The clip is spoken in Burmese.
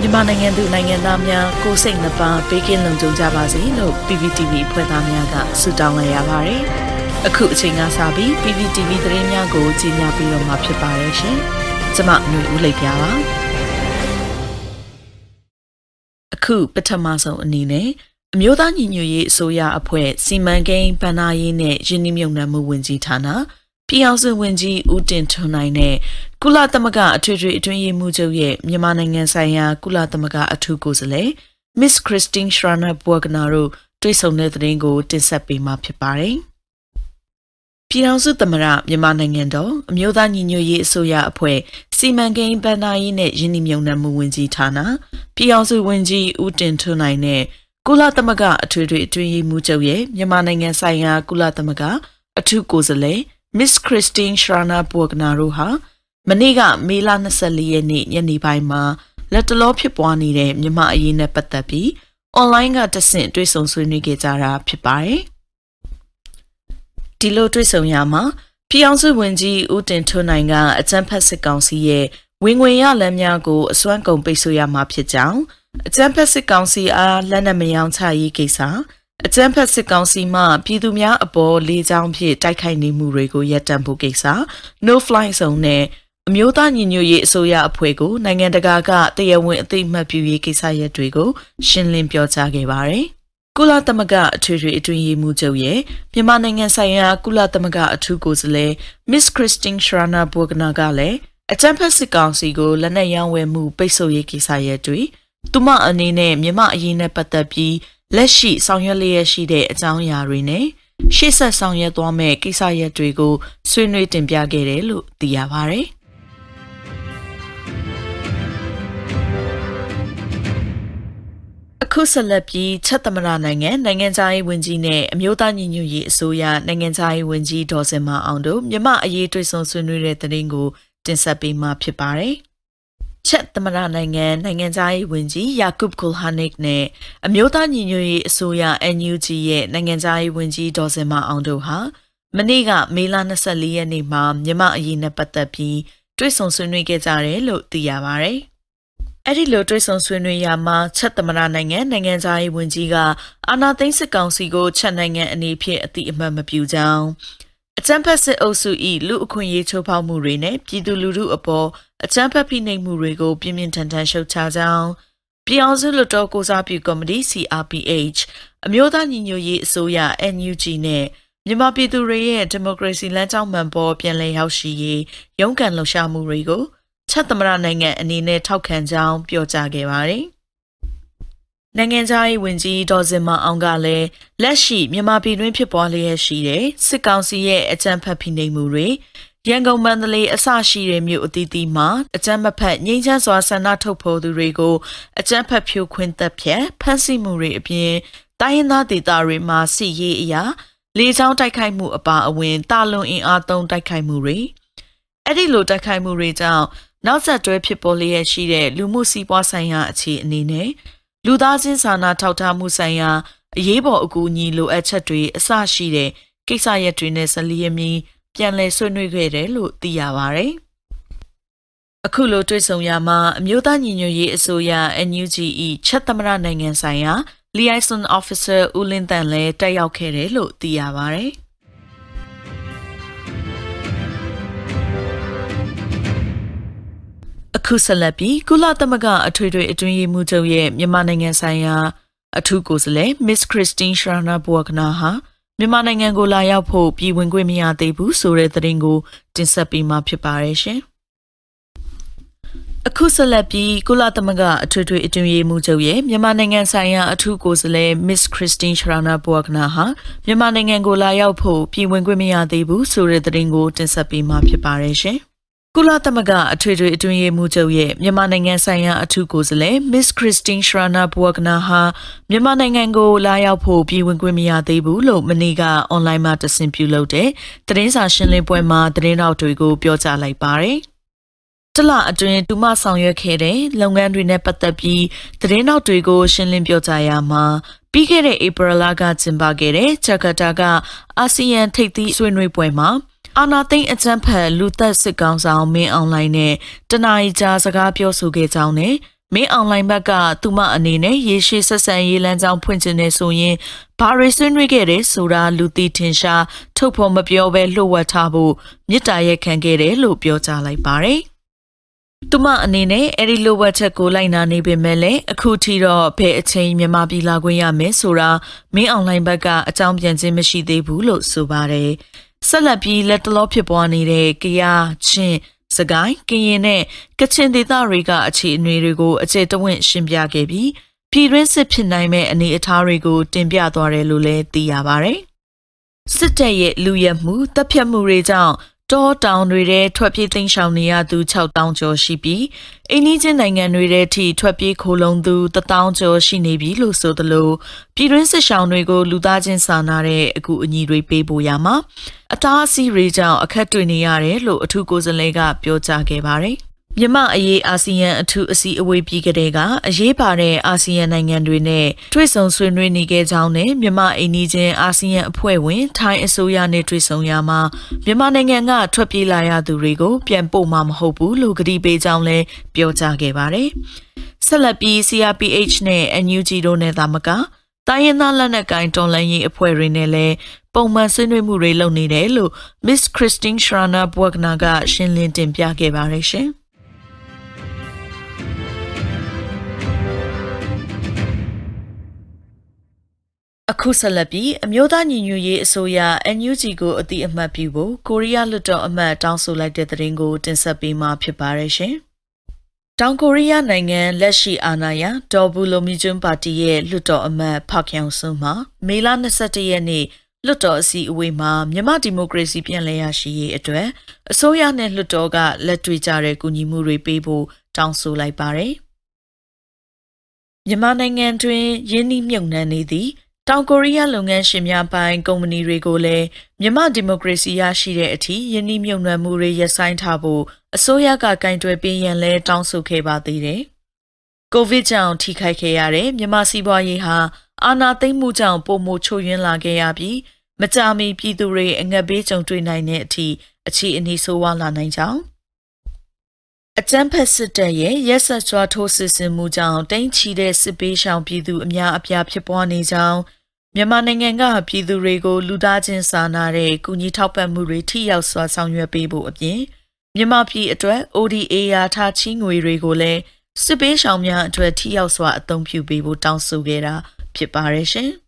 မြန်မာနိုင်ငံသူနိုင်ငံသားများကိုစိတ်နှပါပေးကင်းလုံခြုံကြပါစေလို့ PPTV ဖွဲ့သားများကဆုတောင်းလိုက်ရပါတယ်။အခုအချိန်ကစပြီး PPTV သတင်းများကိုကြီးညာပြီးတော့မှာဖြစ်ပါတယ်ရှင်။ကျွန်မຫນွေဦးလိပ်ပြပါ။အခုပထမဆုံးအနေနဲ့အမျိုးသားညီညွတ်ရေးအစိုးရအဖွဲ့စီမံကိန်းဗဏ္ဍာရေးနဲ့ယင်းနှမြုံနယ်မှုဝန်ကြီးဌာန ပြည်အောင်စုဝန်ကြီးဦးတင်ထွန်းနိုင်နဲ့ကုလသမဂ္ဂအထွေထွေအတွင်းရေးမှူးချုပ်ရဲ့မြန်မာနိုင်ငံဆိုင်ရာကုလသမဂ္ဂအထူးကိုယ်စားလှယ် Miss Christine Schraner Burgener တို့တွေ့ဆုံတဲ့သတင်းကိုတင်ဆက်ပေးမှာဖြစ်ပါတယ်။ပြည်အောင်စုသမရမြန်မာနိုင်ငံတော်အမျိုးသားညီညွတ်ရေးအစိုးရအဖွဲ့စီမံကိန်းဗဏ္ဍာရေးနဲ့ယင်းနှမြုံနယ်မှုဝန်ကြီးဌာနပြည်အောင်စုဝန်ကြီးဦးတင်ထွန်းနိုင်နဲ့ကုလသမဂ္ဂအထွေထွေအတွင်းရေးမှူးချုပ်ရဲ့မြန်မာနိုင်ငံဆိုင်ရာကုလသမဂ္ဂအထူးကိုယ်စားလှယ် Miss Christine Schraner Burgener တို့ဟာမနေ့ကမေလ24ရက်နေ့ညနေပိုင်းမှာလက်တလောဖြစ်ပွားနေတဲ့မြန်မာအရေးနဲ့ပတ်သက်ပြီးအွန်လိုင်းကတဆင့်တွေ့ဆုံဆွေးနွေးခဲ့ကြတာဖြစ်ပါတယ်။ဒီလိုတွေ့ဆုံရမှာပြည်အောင်စုဝန်ကြီးဦးတင်ထွန်းနိုင်ကအကြံဖက်စစ်ကောင်စီရဲ့ဝင်ငွေရလမ်းများကိုအစွမ်းကုန်ပိတ်ဆို့ရမှာဖြစ်ကြောင်းအကြံဖက်စစ်ကောင်စီအားလက်နက်မယောင်ချရေးကိစ္စ အကြမ်းဖက်စစ်ကောင်စီမှပြည်သူများအပေါ်လေးချောင်းဖြင့်တိုက်ခိုက်နေမှုတွေကိုရပ်တန့်ဖို့ကိစ္စ no fly zone နဲ့အမျိုးသားညီညွတ်ရေးအစိုးရအဖွဲ့ကိုနိုင်ငံတကာကတရားဝင်အသိမှတ်ပြုရေးကိစ္စရပ်တွေကိုရှင်းလင်းပြောကြားခဲ့ပါတယ်။ကုလသမဂ္ဂအထွေထွေအတွင်းရေးမှူးချုပ်ရဲ့မြန်မာနိုင်ငံဆိုင်ရာကုလသမဂ္ဂအထူးကိုယ်စားလှယ် Miss Christine Schraner Burgener ကလည်းအကြမ်းဖက်စစ်ကောင်စီကိုလက်နက်ရောင်းဝယ်မှုပိတ်ဆို့ရေးကိစ္စရပ်တွေသူမအနေနဲ့မြန်မာအရေးနဲ့ပတ်သက်ပြီး လက်ရှိဆောင်ရွက်လျက်ရှိတဲ့အကြောင်းအရာတွေနဲ့ရှေ့ဆက်ဆောင်ရွက်သွားမယ့်ကိစ္စရပ်တွေကိုဆွေးနွေးတင်ပြခဲ့တယ်လို့သိရပါဗျ။အခုဆက်လက်ပြီးချက်သမရနိုင်ငံနိုင်ငံသားရေးဝန်ကြီးနဲ့အမျိုးသားညီညွတ်ရေးအစိုးရနိုင်ငံသားရေးဝန်ကြီးဒေါ်စင်မအောင်တို့မြမအရေးတွေ့ဆုံဆွေးနွေးတဲ့တဲ့ရင်ကိုတင်ဆက်ပေးမှာဖြစ်ပါတယ်။ ချက်သမရနိုင်ငံနိုင်ငံသားရေးဝန်ကြီးယာကုပ်ကူဟာနစ်နဲ့အမျိုးသားညီညွတ်ရေးအစိုးရ NUG ရဲ့နိုင်ငံသားရေးဝန်ကြီးဒေါ်စင်မအောင်တို့ဟာမနေ့ကမေလ24ရက်နေ့မှာမြမအရေးနဲ့ပတ်သက်ပြီးတွေ့ဆုံဆွေးနွေးခဲ့ကြတယ်လို့သိရပါဗျ။အဲ့ဒီလိုတွေ့ဆုံဆွေးနွေးရမှာချက်သမရနိုင်ငံနိုင်ငံသားရေးဝန်ကြီးကအာဏာသိမ်းစစ်ကောင်စီကိုချက်နိုင်ငံအနေဖြင့်အတိအမှတ်မပြုကြောင်းအကြမ်းဖက်စစ်အုပ်စု၏လူအခွင့်အရေးချိုးဖောက်မှုတွေနဲ့ပြည်သူလူထုအပေါ် အကြမ်းဖက်ဖိနှိပ်မှုတွေကိုပြင်းပြင်းထန်ထန်ရှုတ်ချကြောင်းပြည်အောင်စုလွှတ်တော်ကိုစားပြုကော်မတီ CRPH အမျိုးသားညီညွတ်ရေးအစိုးရ NUG နဲ့မြန်မာပြည်သူတွေရဲ့ဒီမိုကရေစီလမ်းကြောင်းမှန်ပေါ်ပြန်လည်ရောက်ရှိရေးရုန်းကန်လှုပ်ရှားမှုတွေကိုချက်သမရနိုင်ငံအနေနဲ့ထောက်ခံကြောင်းပြောကြားခဲ့ပါတယ်။နိုင်ငံခြားရေးဝန်ကြီးဒေါ်စင်မအောင်ကလည်းလက်ရှိမြန်မာပြည်တွင်းဖြစ်ပွားလျက်ရှိတဲ့စစ်ကောင်စီရဲ့အကြမ်းဖက်ဖိနှိပ်မှုတွေ ရန်ကုန်မန္တလေးအစရှိတဲ့မြို့အသီးသီးမှာအကြမ်းမဖက်ငြိမ်းချမ်းစွာဆန္ဒထုတ်ဖော်သူတွေကိုအကြမ်းဖက်ဖြိုခွင်းသက်ဖြတ်ဖမ်းဆီးမှုတွေအပြင်တိုင်းရင်းသားဒေသတွေမှာစစ်ရေးအရာလေကြောင်းတိုက်ခိုက်မှုအပါအဝင်တာလွန်အင်အားသုံးတိုက်ခိုက်မှုတွေအဲ့ဒီလိုတိုက်ခိုက်မှုတွေကြောင့်နောက်ဆက်တွဲဖြစ်ပေါ်လျက်ရှိတဲ့လူမှုစီးပွားဆိုင်ရာအခြေအနေနဲ့လူသားချင်းစာနာထောက်ထားမှုဆိုင်ရာအရေးပေါ်အကူအညီလိုအပ်ချက်တွေအစရှိတဲ့ကိစ္စရပ်တွေနဲ့ဆက်လျက်မြ ပြန်လည်ဆွေးနွေးခဲ့တယ်လို့သိရပါဗျ။အခုလိုတွေ့ဆုံရမှာအမျိုးသားညီညွတ်ရေးအစိုးရ NUGE ချက်သမရနိုင်ငံဆိုင်ရာ Liaison Officer ဦးလင်းတန်လည်းတက်ရောက်ခဲ့တယ်လို့သိရပါဗျ။အခုဆက်လက်ပြီးကုလသမဂ္ဂအထွေထွေအတွင်းရေးမှူးချုပ်ရဲ့မြန်မာနိုင်ငံဆိုင်ရာအထူးကိုယ်စားလှယ် Miss Christine Schraner Burgener ဟာ မြန်မာနိုင်ငံကိုလာရောက်ဖို့ပြည်ဝင်ခွင့်မရသေးဘူးဆိုတဲ့သတင်းကိုတင်ဆက်ပေးမှာဖြစ်ပါတယ်ရှင်။အခုဆက်လက်ပြီးကုလသမဂ္ဂအထွေထွေအတွင်းရေးမှူးချုပ်ရဲ့မြန်မာနိုင်ငံဆိုင်ရာအထူးကိုယ်စားလှယ် Miss Christine Schraner Burgener ဟာမြန်မာနိုင်ငံကိုလာရောက်ဖို့ပြည်ဝင်ခွင့်မရသေးဘူးဆိုတဲ့သတင်းကိုတင်ဆက်ပေးမှာဖြစ်ပါတယ်ရှင်။ ကုလသမဂ္ဂအထွေထွေအတွင်းရေးမှူးချုပ်ရဲ့မြန်မာနိုင်ငံဆိုင်ရာအထူးကိုယ်စားလှယ် Miss Christine Schraner Burgener ဟာမြန်မာနိုင်ငံကိုလာရောက်ဖို့ပြည်ဝင်ခွင့်မရသေးဘူးလို့မနေ့ကအွန်လိုင်းမှာတဆင့်ပြုလုပ်တဲ့သတင်းစာရှင်းလင်းပွဲမှာသတင်းတော်တွေကိုပြောကြားလိုက်ပါတယ်။တလအတွင်းတူမဆောင်ရွက်ခဲ့တဲ့လုပ်ငန်းတွေနဲ့ပတ်သက်ပြီးသတင်းတော်တွေကိုရှင်းလင်းပြောကြားရမှာပြီးခဲ့တဲ့ဧပြီလကကျင်းပခဲ့တဲ့ဂျကာတာကအာဆီယံထိပ်သီးဆွေးနွေးပွဲမှာ အာနာသိန်းအကြံဖက်လူသက်စစ်ကောင်ဆောင်မင်းအွန်လိုင်းနဲ့တနအီကြာစကားပြောဆိုခဲ့ကြောင်းနဲ့မင်းအွန်လိုင်းဘက်ကသူမအနေနဲ့ရေရှည်ဆက်ဆံရေးလမ်းကြောင်းဖွင့်ချင်နေဆိုရင်ဘာရီဆွေးနွေးခဲ့တယ်ဆိုတာလူသိထင်ရှားထုတ်ဖော်မပြောဘဲလှုပ်ဝက်ထားဖို့မြစ်တာရက်ခံခဲ့တယ်လို့ပြောကြားလိုက်ပါတယ်။သူမအနေနဲ့အဲ့ဒီလိုဝက်ချက်ကိုလိုက်နာနေပေမဲ့လည်းအခုထိတော့ဘယ်အချိန်မြန်မာပြည်လာခွင့်ရမယ်ဆိုတာမင်းအွန်လိုင်းဘက်ကအကြောင်းပြန်ခြင်းမရှိသေးဘူးလို့ဆိုပါတယ်။ ဆက်လက်ပြီးလက်တလောဖြစ်ပွားနေတဲ့ကြရချင်းစကိုင်းကရင်နဲ့ကချင်ဒေသတွေကအခြေအနေတွေကိုအကျယ်တဝင့်ရှင်းပြခဲ့ပြီးပြည်တွင်းစစ်ဖြစ်နိုင်မဲ့အနေအထားတွေကို တင်ပြသွားတယ်လို့လည်းသိရပါဗျ။စစ်တပ်ရဲ့လူရဲမှုတပ်ဖြတ်မှုတွေကြောင့် တောတောင်တွေထဲထွက်ပြေးသိမ်းရှောင်နေရသူ6000ကျော်ရှိပြီးအိန္ဒိချင်းနိုင်ငံတွေထဲထိထွက်ပြေးခိုလုံသူ1000ကျော်ရှိနေပြီလို့ဆိုသလိုပြည်တွင်းစစ်ရှောင်တွေကိုလူသားချင်းစာနာတဲ့အကူအညီတွေပေးဖို့ရမှာအတားအဆီးတွေကြောင့်အခက်တွေ့နေရတယ်လို့အထူးကိုယ်စားလှယ်ကပြောကြားခဲ့ပါတယ်။ မြမအရေးအာဆီယံအထူးအစည်းအဝေးပြီးကတည်းကအရေးပါတဲ့အာဆီယံနိုင်ငံတွေနဲ့တွေ့ဆုံဆွေးနွေးနေခဲ့ကြောင်းနဲ့မြမအိန္ဒိချင်းအာဆီယံအဖွဲ့ဝင်ထိုင်းအစိုးရနဲ့တွေ့ဆုံရမှာမြမနိုင်ငံကထွက်ပြေးလာရသူတွေကိုပြန်ပို့မှာမဟုတ်ဘူးလို့ကတိပေးကြောင်းလည်းပြောကြားခဲ့ပါတယ်။ဆက်လက်ပြီး CRPH နဲ့ NUG တို့နဲ့သာမကတိုင်းရင်းသားလက်နက်ကိုင်တော်လှန်ရေးအဖွဲ့တွေနဲ့လည်းပုံမှန်ဆွေးနွေးမှုတွေလုပ်နေတယ်လို့ Miss Christine Shrana Bwagna ကရှင်းလင်းတင်ပြခဲ့ပါတယ်ရှင်။ အခုဆက်လက်ပြီးအမျိုးသားညီညွတ်ရေးအစိုးရ NUG ကိုအတိအမှတ်ပြုဖို့ကိုရီးယားလွှတ်တော်အမတ်တောင်းဆိုလိုက်တဲ့သတင်းကိုတင်ဆက်ပေးမှာဖြစ်ပါတယ်ရှင်။တောင်ကိုရီးယားနိုင်ငံလက်ရှိအာဏာရဒေါ်ဘူလိုမီဂျွန်းပါတီရဲ့လွှတ်တော်အမတ်ဖခင်ဆွန်းမှာမေလ22ရက်နေ့လွှတ်တော်အစည်းအဝေးမှာမြန်မာဒီမိုကရေစီပြန်လည်ရရှိရေးအတွက်အစိုးရနဲ့လွှတ်တော်ကလက်တွေ့ကြတဲ့ကူညီမှုတွေပေးဖို့တောင်းဆိုလိုက်ပါတယ်။မြန်မာနိုင်ငံတွင်ယင်းနှိမ့်မြုံနှံနေသည့် တောင်ကိုရီးယားလုပ်ငန်းရှင်များပိုင်းကုမ္ပဏီတွေကိုလည်းမြန်မာဒီမိုကရေစီရရှိတဲ့အထိယင်းနှိမြုံနှံမှုတွေရပ်ဆိုင်းထားဖို့အစိုးရကကင်တွယ်ပေးရန်လဲတောင်းဆိုခဲ့ပါသေးတယ်။ကိုဗစ်ကြောင့်ထိခိုက်ခဲ့ရတဲ့မြန်မာစီးပွားရေးဟာအာဏာသိမ်းမှုကြောင့်ပုံမချို့ယွင်းလာခဲ့ရပြီးမကြာမီပြည်သူတွေအငတ်ဘေးကြုံတွေ့နိုင်တဲ့အထိအခြေအနေဆိုးဝါးလာနိုင်ကြောင်း အကြမ်းဖက်စစ်တပ်ရဲ့ရက်ဆက်စွာထိုးစစ်ဆင်မှုကြောင့်တိမ့်ချီတဲ့စစ်ပေးရှောင်ပြည်သူအများအပြားဖြစ်ပွားနေကြောင်းမြန်မာနိုင်ငံကပြည်သူတွေကိုလူသားချင်းစာနာတဲ့ကုညီထောက်ပံ့မှုတွေထိရောက်စွာဆောင်ရွက်ပေးဖို့အပြင်မြန်မာပြည်အတွက် ODA ရာထားချင်းငွေတွေကိုလည်းစစ်ပေးရှောင်များအတွက်ထိရောက်စွာအသုံးပြုပေးဖို့တောင်းဆိုခဲ့တာဖြစ်ပါတယ်ရှင်။